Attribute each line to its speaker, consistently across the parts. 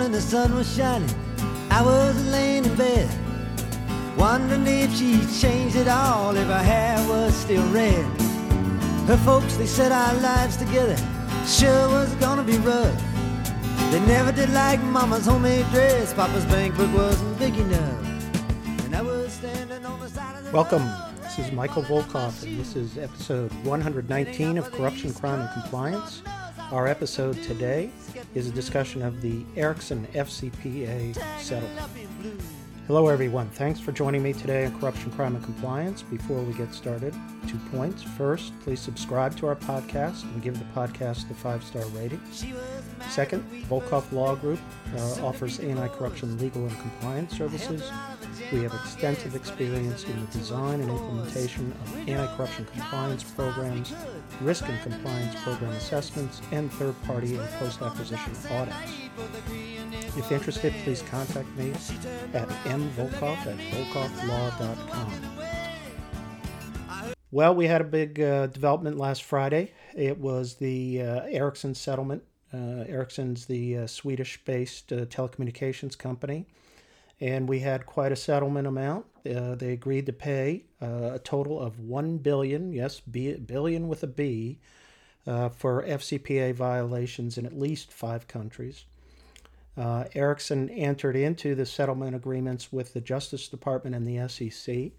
Speaker 1: morning the sun was shining. I was laying in bed, wondering if she changed it all, if her hair was still red. Her folks, they said our lives together sure was gonna be rough. They never did like Mama's homemade dress. Papa's bank book wasn't big enough. And I was standing on the side of the
Speaker 2: Welcome.
Speaker 1: road.
Speaker 2: This is Michael Volkov, and this is episode 119 of Corruption, Crime, and Compliance. Our episode today is a discussion of the Ericsson FCPA settlement. Hello, everyone. Thanks for joining me today on Corruption, Crime, and Compliance. Before we get started, two points. First, please subscribe to our podcast and give the podcast a five star rating. Second, Volkov Law Group uh, offers anti corruption legal and compliance services. We have extensive experience in the design and implementation of anti corruption compliance programs, risk and compliance program assessments, and third party and post acquisition audits. If interested, please contact me at mvolkov at volkovlaw.com. Well, we had a big uh, development last Friday. It was the uh, Ericsson settlement. Uh, Ericsson's the uh, Swedish based uh, telecommunications company. And we had quite a settlement amount. Uh, they agreed to pay uh, a total of 1 billion, yes, B, billion with a B, uh, for FCPA violations in at least five countries. Uh, Ericsson entered into the settlement agreements with the Justice Department and the SEC.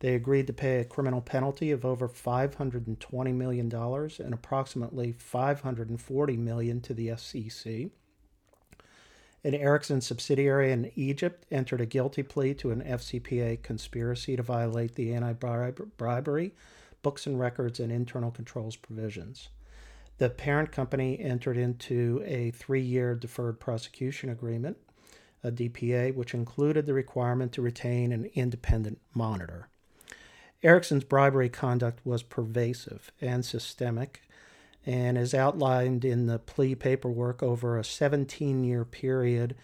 Speaker 2: They agreed to pay a criminal penalty of over $520 million and approximately 540 million to the SEC. An Ericsson subsidiary in Egypt entered a guilty plea to an FCPA conspiracy to violate the anti bribery, books and records, and internal controls provisions. The parent company entered into a three year deferred prosecution agreement, a DPA, which included the requirement to retain an independent monitor. Ericsson's bribery conduct was pervasive and systemic and is outlined in the plea paperwork over a 17 year period.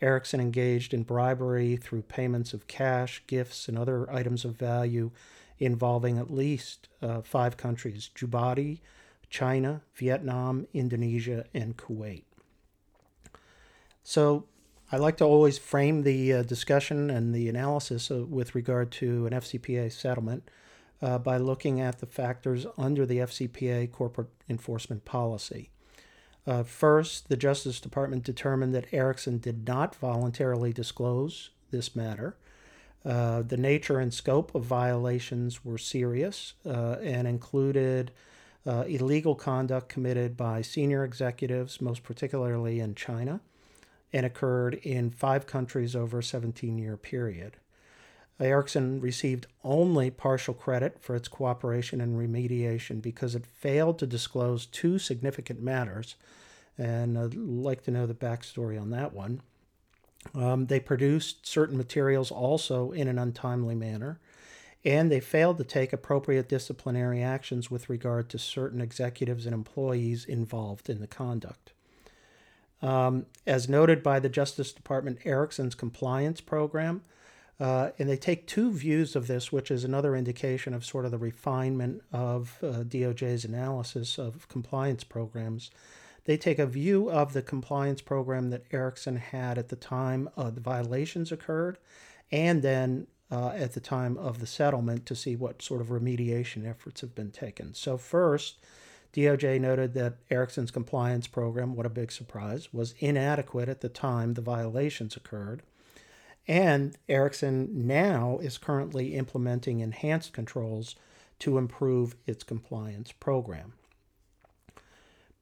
Speaker 2: Ericsson engaged in bribery through payments of cash, gifts, and other items of value involving at least uh, five countries Djibouti, China, Vietnam, Indonesia, and Kuwait. So I like to always frame the uh, discussion and the analysis uh, with regard to an FCPA settlement uh, by looking at the factors under the FCPA corporate enforcement policy. Uh, first, the Justice Department determined that Ericsson did not voluntarily disclose this matter. Uh, the nature and scope of violations were serious uh, and included uh, illegal conduct committed by senior executives, most particularly in China, and occurred in five countries over a 17 year period. Ericsson received only partial credit for its cooperation and remediation because it failed to disclose two significant matters. And I'd like to know the backstory on that one. Um, they produced certain materials also in an untimely manner, and they failed to take appropriate disciplinary actions with regard to certain executives and employees involved in the conduct. Um, as noted by the Justice Department, Ericsson's compliance program, uh, and they take two views of this, which is another indication of sort of the refinement of uh, DOJ's analysis of compliance programs. They take a view of the compliance program that Ericsson had at the time uh, the violations occurred, and then uh, at the time of the settlement to see what sort of remediation efforts have been taken. So, first, DOJ noted that Ericsson's compliance program, what a big surprise, was inadequate at the time the violations occurred. And Ericsson now is currently implementing enhanced controls to improve its compliance program.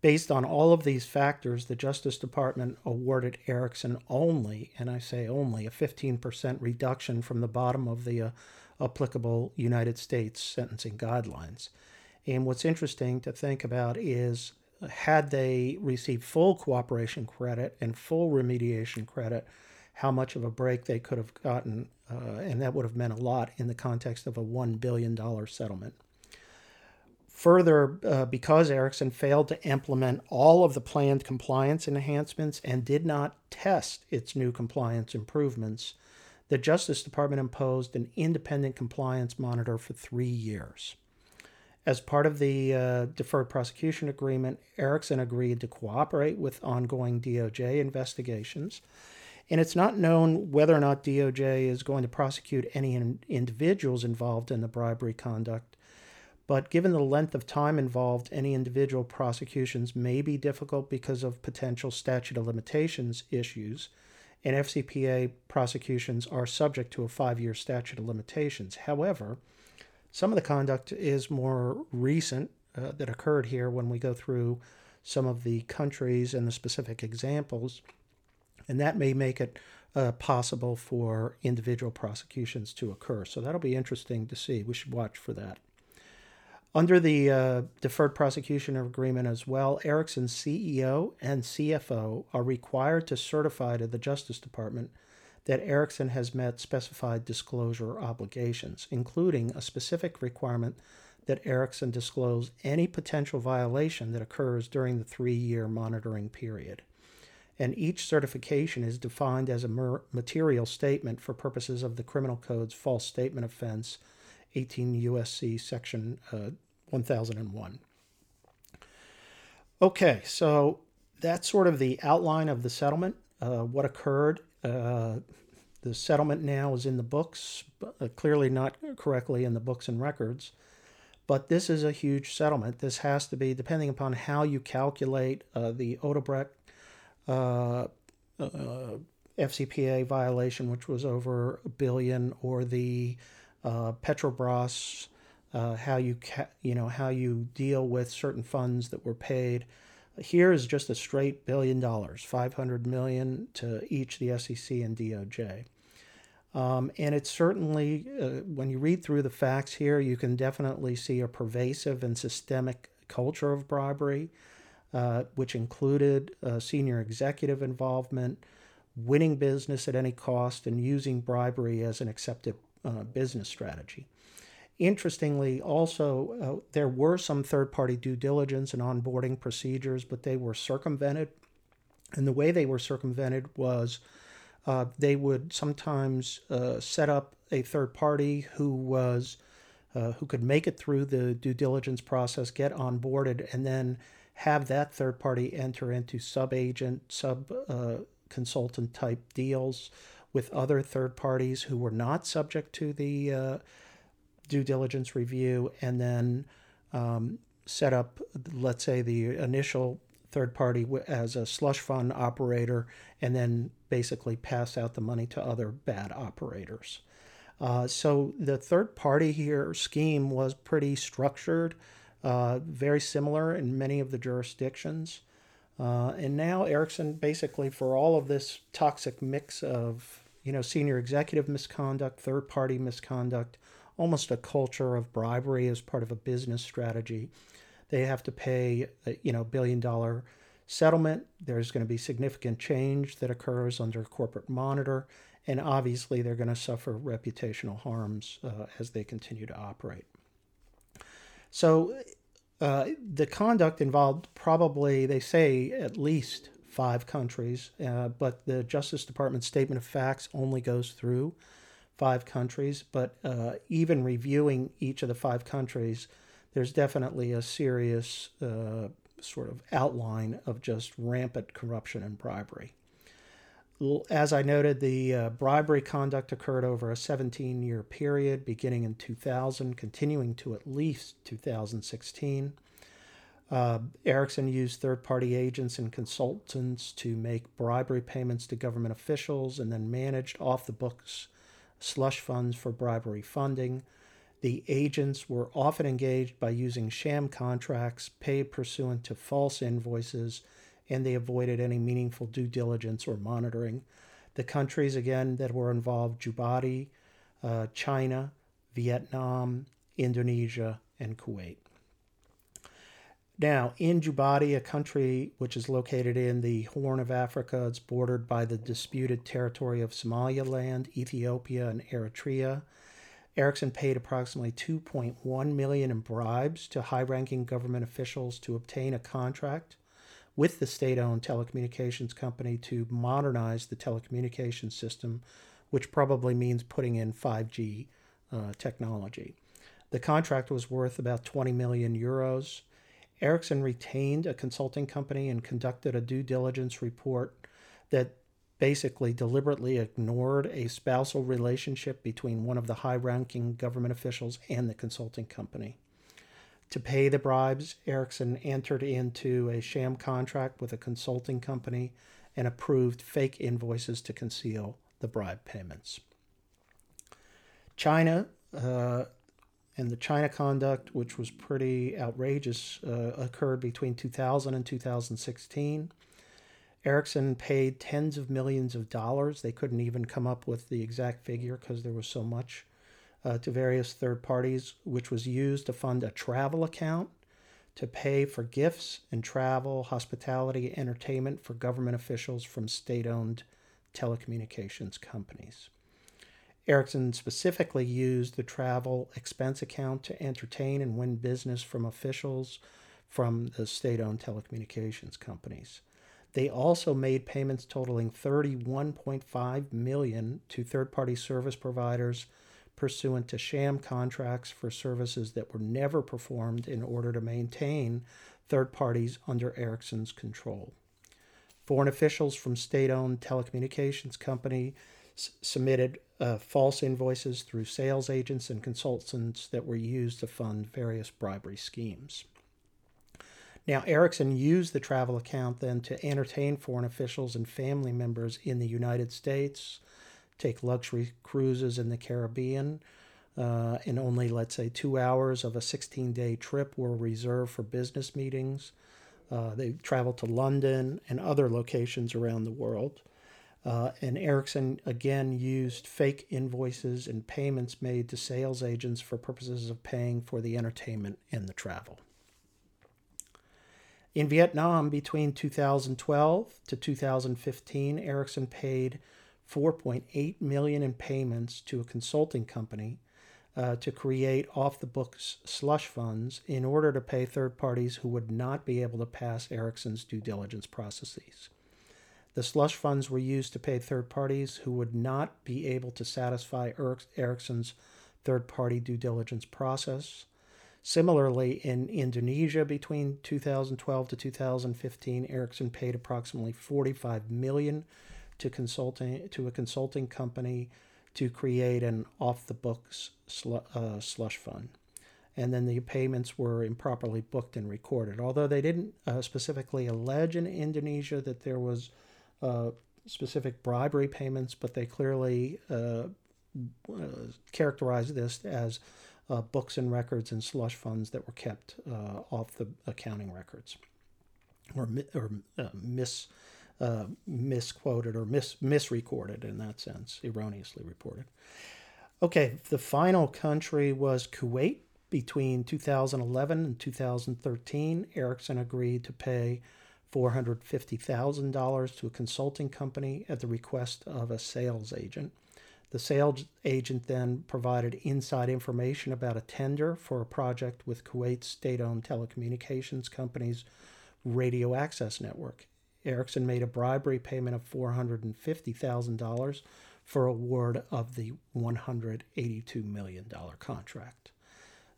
Speaker 2: Based on all of these factors, the Justice Department awarded Ericsson only, and I say only, a 15% reduction from the bottom of the uh, applicable United States sentencing guidelines. And what's interesting to think about is had they received full cooperation credit and full remediation credit, how much of a break they could have gotten, uh, and that would have meant a lot in the context of a $1 billion settlement. Further, uh, because Ericsson failed to implement all of the planned compliance enhancements and did not test its new compliance improvements, the Justice Department imposed an independent compliance monitor for three years. As part of the uh, deferred prosecution agreement, Ericsson agreed to cooperate with ongoing DOJ investigations. And it's not known whether or not DOJ is going to prosecute any in- individuals involved in the bribery conduct. But given the length of time involved, any individual prosecutions may be difficult because of potential statute of limitations issues. And FCPA prosecutions are subject to a five year statute of limitations. However, some of the conduct is more recent uh, that occurred here when we go through some of the countries and the specific examples, and that may make it uh, possible for individual prosecutions to occur. So that'll be interesting to see. We should watch for that. Under the uh, deferred prosecution agreement as well, Ericsson's CEO and CFO are required to certify to the Justice Department that Ericsson has met specified disclosure obligations, including a specific requirement that Ericsson disclose any potential violation that occurs during the three year monitoring period. And each certification is defined as a material statement for purposes of the Criminal Code's false statement offense, 18 USC section uh, 1001. Okay, so that's sort of the outline of the settlement, uh, what occurred. Uh, the settlement now is in the books, uh, clearly not correctly in the books and records. But this is a huge settlement. This has to be, depending upon how you calculate uh, the Odebrecht FCPA violation, which was over a billion, or the uh, Petrobras, uh, how you ca- you know how you deal with certain funds that were paid. Here is just a straight billion dollars, 500 million to each the SEC and DOJ. Um, and it's certainly, uh, when you read through the facts here, you can definitely see a pervasive and systemic culture of bribery, uh, which included uh, senior executive involvement, winning business at any cost, and using bribery as an accepted uh, business strategy. Interestingly, also, uh, there were some third party due diligence and onboarding procedures, but they were circumvented. And the way they were circumvented was uh, they would sometimes uh, set up a third party who was who could make it through the due diligence process, get onboarded, and then have that third party enter into sub agent, sub uh, consultant type deals with other third parties who were not subject to the uh, due diligence review and then um, set up, let's say, the initial third party as a slush fund operator and then basically pass out the money to other bad operators. Uh, so the third party here scheme was pretty structured, uh, very similar in many of the jurisdictions. Uh, and now Ericsson basically for all of this toxic mix of you know senior executive misconduct, third party misconduct, almost a culture of bribery as part of a business strategy. They have to pay, a, you know, billion dollar settlement. There's going to be significant change that occurs under corporate monitor, and obviously they're going to suffer reputational harms uh, as they continue to operate. So uh, the conduct involved probably, they say, at least five countries, uh, but the Justice Department statement of facts only goes through five countries, but uh, even reviewing each of the five countries, there's definitely a serious uh, sort of outline of just rampant corruption and bribery. As I noted, the uh, bribery conduct occurred over a 17 year period beginning in 2000, continuing to at least 2016. Uh, Ericsson used third party agents and consultants to make bribery payments to government officials and then managed off the books slush funds for bribery funding. The agents were often engaged by using sham contracts paid pursuant to false invoices, and they avoided any meaningful due diligence or monitoring. The countries, again, that were involved Djibouti, uh, China, Vietnam, Indonesia, and Kuwait. Now, in Djibouti, a country which is located in the Horn of Africa, it's bordered by the disputed territory of Somaliland, Ethiopia, and Eritrea. Ericsson paid approximately 2.1 million in bribes to high-ranking government officials to obtain a contract with the state-owned telecommunications company to modernize the telecommunications system, which probably means putting in 5G uh, technology. The contract was worth about 20 million euros. Ericsson retained a consulting company and conducted a due diligence report that basically deliberately ignored a spousal relationship between one of the high ranking government officials and the consulting company. To pay the bribes, Ericsson entered into a sham contract with a consulting company and approved fake invoices to conceal the bribe payments. China uh, and the China conduct, which was pretty outrageous, uh, occurred between 2000 and 2016. Ericsson paid tens of millions of dollars. They couldn't even come up with the exact figure because there was so much uh, to various third parties, which was used to fund a travel account to pay for gifts and travel, hospitality, entertainment for government officials from state owned telecommunications companies. Ericsson specifically used the travel expense account to entertain and win business from officials from the state owned telecommunications companies. They also made payments totaling 31.5 million to third-party service providers pursuant to sham contracts for services that were never performed in order to maintain third parties under Ericsson's control. Foreign officials from state owned telecommunications company s- submitted uh, false invoices through sales agents and consultants that were used to fund various bribery schemes. Now, Ericsson used the travel account then to entertain foreign officials and family members in the United States, take luxury cruises in the Caribbean, uh, and only, let's say, two hours of a 16 day trip were reserved for business meetings. Uh, they traveled to London and other locations around the world. Uh, and Ericsson again used fake invoices and payments made to sales agents for purposes of paying for the entertainment and the travel. In Vietnam, between 2012 to 2015, Ericsson paid 4.8 million in payments to a consulting company uh, to create off-the-books slush funds in order to pay third parties who would not be able to pass Ericsson's due diligence processes. The slush funds were used to pay third parties who would not be able to satisfy Ericsson's third party due diligence process. Similarly, in Indonesia between 2012 to 2015, Ericsson paid approximately 45 million to consulting to a consulting company to create an off-the-books sl- uh, slush fund, and then the payments were improperly booked and recorded. Although they didn't uh, specifically allege in Indonesia that there was uh, specific bribery payments, but they clearly uh, uh, characterized this as uh, books and records and slush funds that were kept off the accounting records or, or mis, Uh, misquoted or mis, misrecorded in that sense, erroneously reported. Okay, the final country was Kuwait. Between 2011 and 2013, Ericsson agreed to pay $450,000 to a consulting company at the request of a sales agent. The sales agent then provided inside information about a tender for a project with Kuwait's state owned telecommunications company's radio access network. Ericsson made a bribery payment of $450,000 for award of the $182 million contract.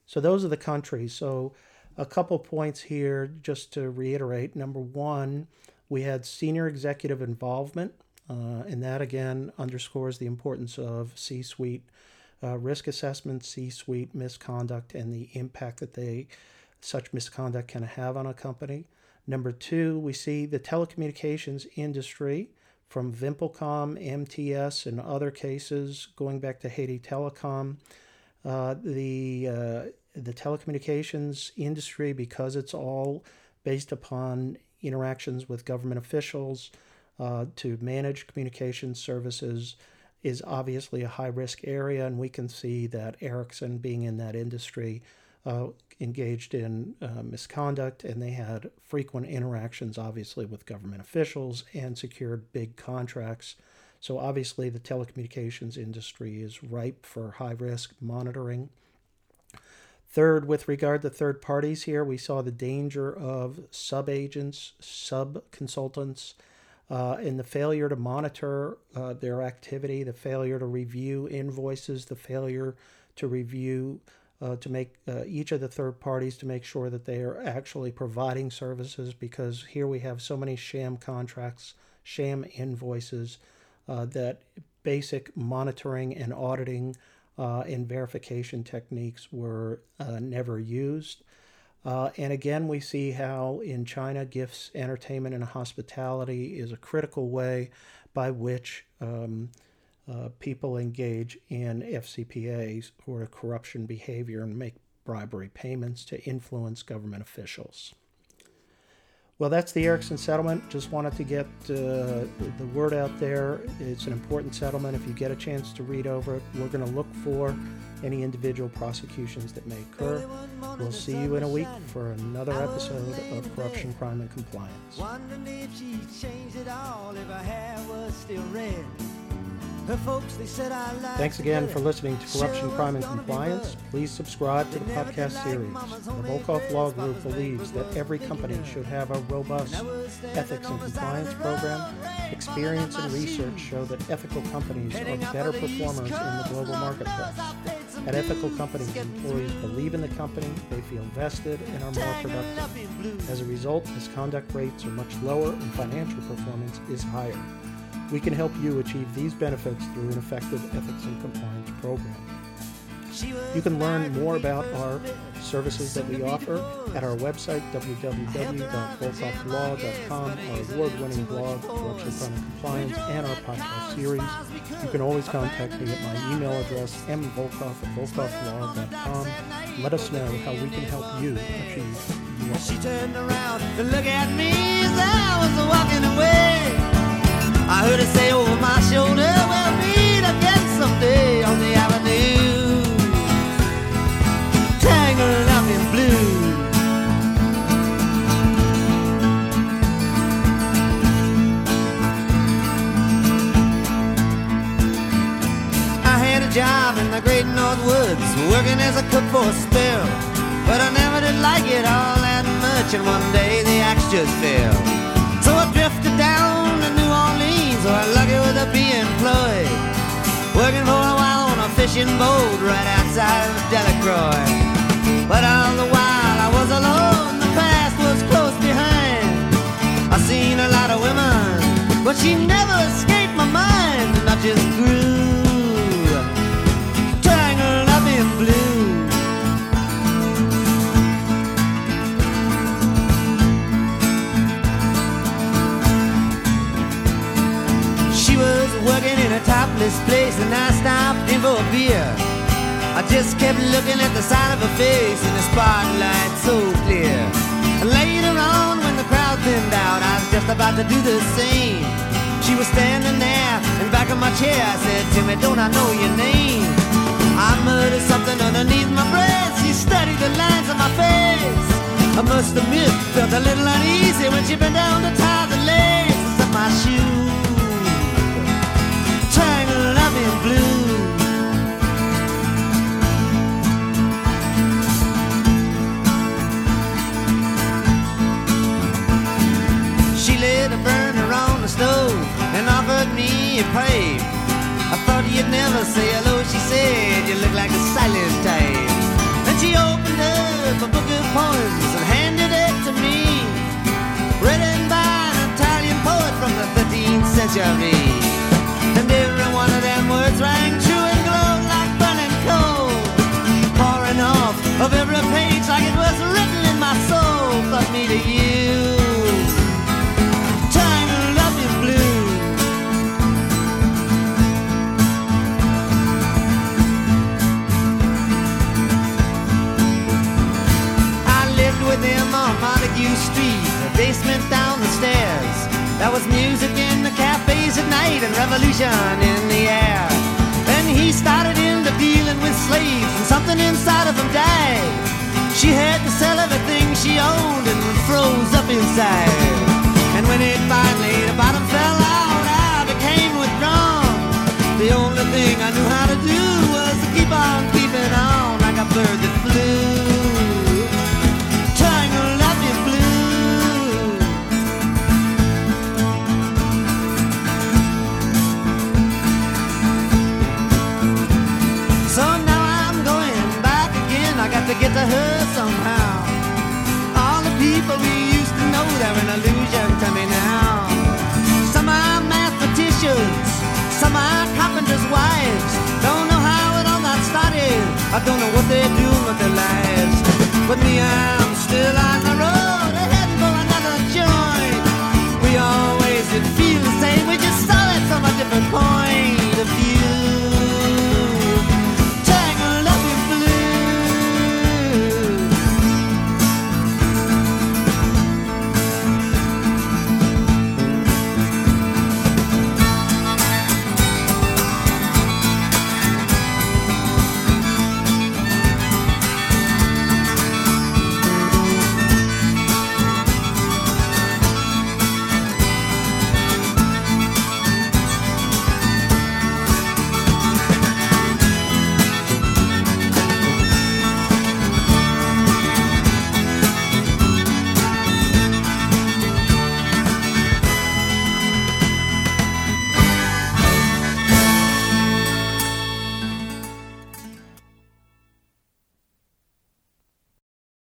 Speaker 2: So those are the countries. So a couple points here just to reiterate. Number one, we had senior executive involvement, uh, and that again underscores the importance of C suite uh, risk assessment, C suite misconduct, and the impact that they such misconduct can have on a company. Number two, we see the telecommunications industry from VimpelCom, MTS, and other cases going back to Haiti Telecom. Uh, the uh, the telecommunications industry, because it's all based upon interactions with government officials uh, to manage communication services, is obviously a high risk area. And we can see that Ericsson, being in that industry, uh, engaged in uh, misconduct and they had frequent interactions, obviously, with government officials and secured big contracts. So, obviously, the telecommunications industry is ripe for high risk monitoring Third, with regard to third parties here, we saw the danger of sub agents, sub consultants, uh, and the failure to monitor uh, their activity, the failure to review invoices, the failure to review
Speaker 1: uh, to make uh, each of the third parties to make sure that they are actually providing services because here we have so many sham contracts, sham invoices uh, that basic monitoring and auditing uh, and verification techniques were uh, never used. Uh, and again, we see how in China, gifts, entertainment, and hospitality is a critical way by which um, uh, people engage in FCPAs or corruption behavior and make bribery payments to influence government officials. Well, that's the Ericsson settlement. Just wanted to get uh, the word out there. It's an important settlement. If you get a chance to read over it, we're going to look for any individual prosecutions that may occur. We'll see you in a week for another episode of Corruption, Crime, and Compliance. Thanks again for listening to Corruption, Crime, and Compliance. Please subscribe to the podcast series. The Volkov Law Group believes that every company should have a robust ethics and compliance program. Experience and research show that ethical companies are better performers in the global marketplace. At ethical companies, employees believe in the company, they feel vested, and are more productive. As a result, misconduct rates are much lower and financial performance is higher. We can help you achieve these benefits through an effective ethics and compliance program. You can learn more about our services that we offer at our website, www.volkovlaw.com, our award-winning blog, Corruption, Crime, and Compliance, and our podcast series. You can always contact me at my email address, mvolkov at volkovlaw.com. Let us know how we can help you achieve your She turned around to look at me as I was walking away. I heard her say over my shoulder, we'll meet again someday on the avenue. Tangled up in blue. I had a job in the great North Woods, working as a cook for a spell. But I never did like it all that much, and one day the axe just fell. So I drifted boat right outside of Delacroix. But all the while I was alone, the past was close behind. I seen a lot of women, but she never escaped my mind, and I just grew topless place and I stopped in for a beer. I just kept looking at the side of her face in the spotlight so clear. Later on, when the crowd thinned out, I was just about to do the same. She was standing there in back of my chair. I said, Timmy, don't I know your name? I muttered something underneath my breath. She studied the lines on my face. I must admit, felt a little uneasy when she bent down to tie the laces of my shoes blue. She lit a burner on the stove and offered me a pipe. I thought you'd never say hello, she said. You look like a silent type. And she opened up a book of poems and handed it to me. Written by an Italian poet from the 13th century. Rang true and glowed like burning coal. Pouring off of every page like it was written in my soul. From me to you. Tangled up in blue. I lived with him on Montague Street, the basement down the stairs. There was music in the cafes at night and revolution in the air. He started into dealing with slaves and something inside of him died. She had to sell everything she owned and froze up inside. And when it finally, the bottom fell out, I became withdrawn. The only thing I knew how to do was to keep on keeping on like a bird that flew. to get to her somehow. All the people we used to know, they're an illusion to me now. Some are mathematicians, some are carpenters' wives. Don't know how it all got started. I don't know what they're doing with their lives. But me, I'm still on the road, heading for another joint. We always did feel the same, we just saw from a different point.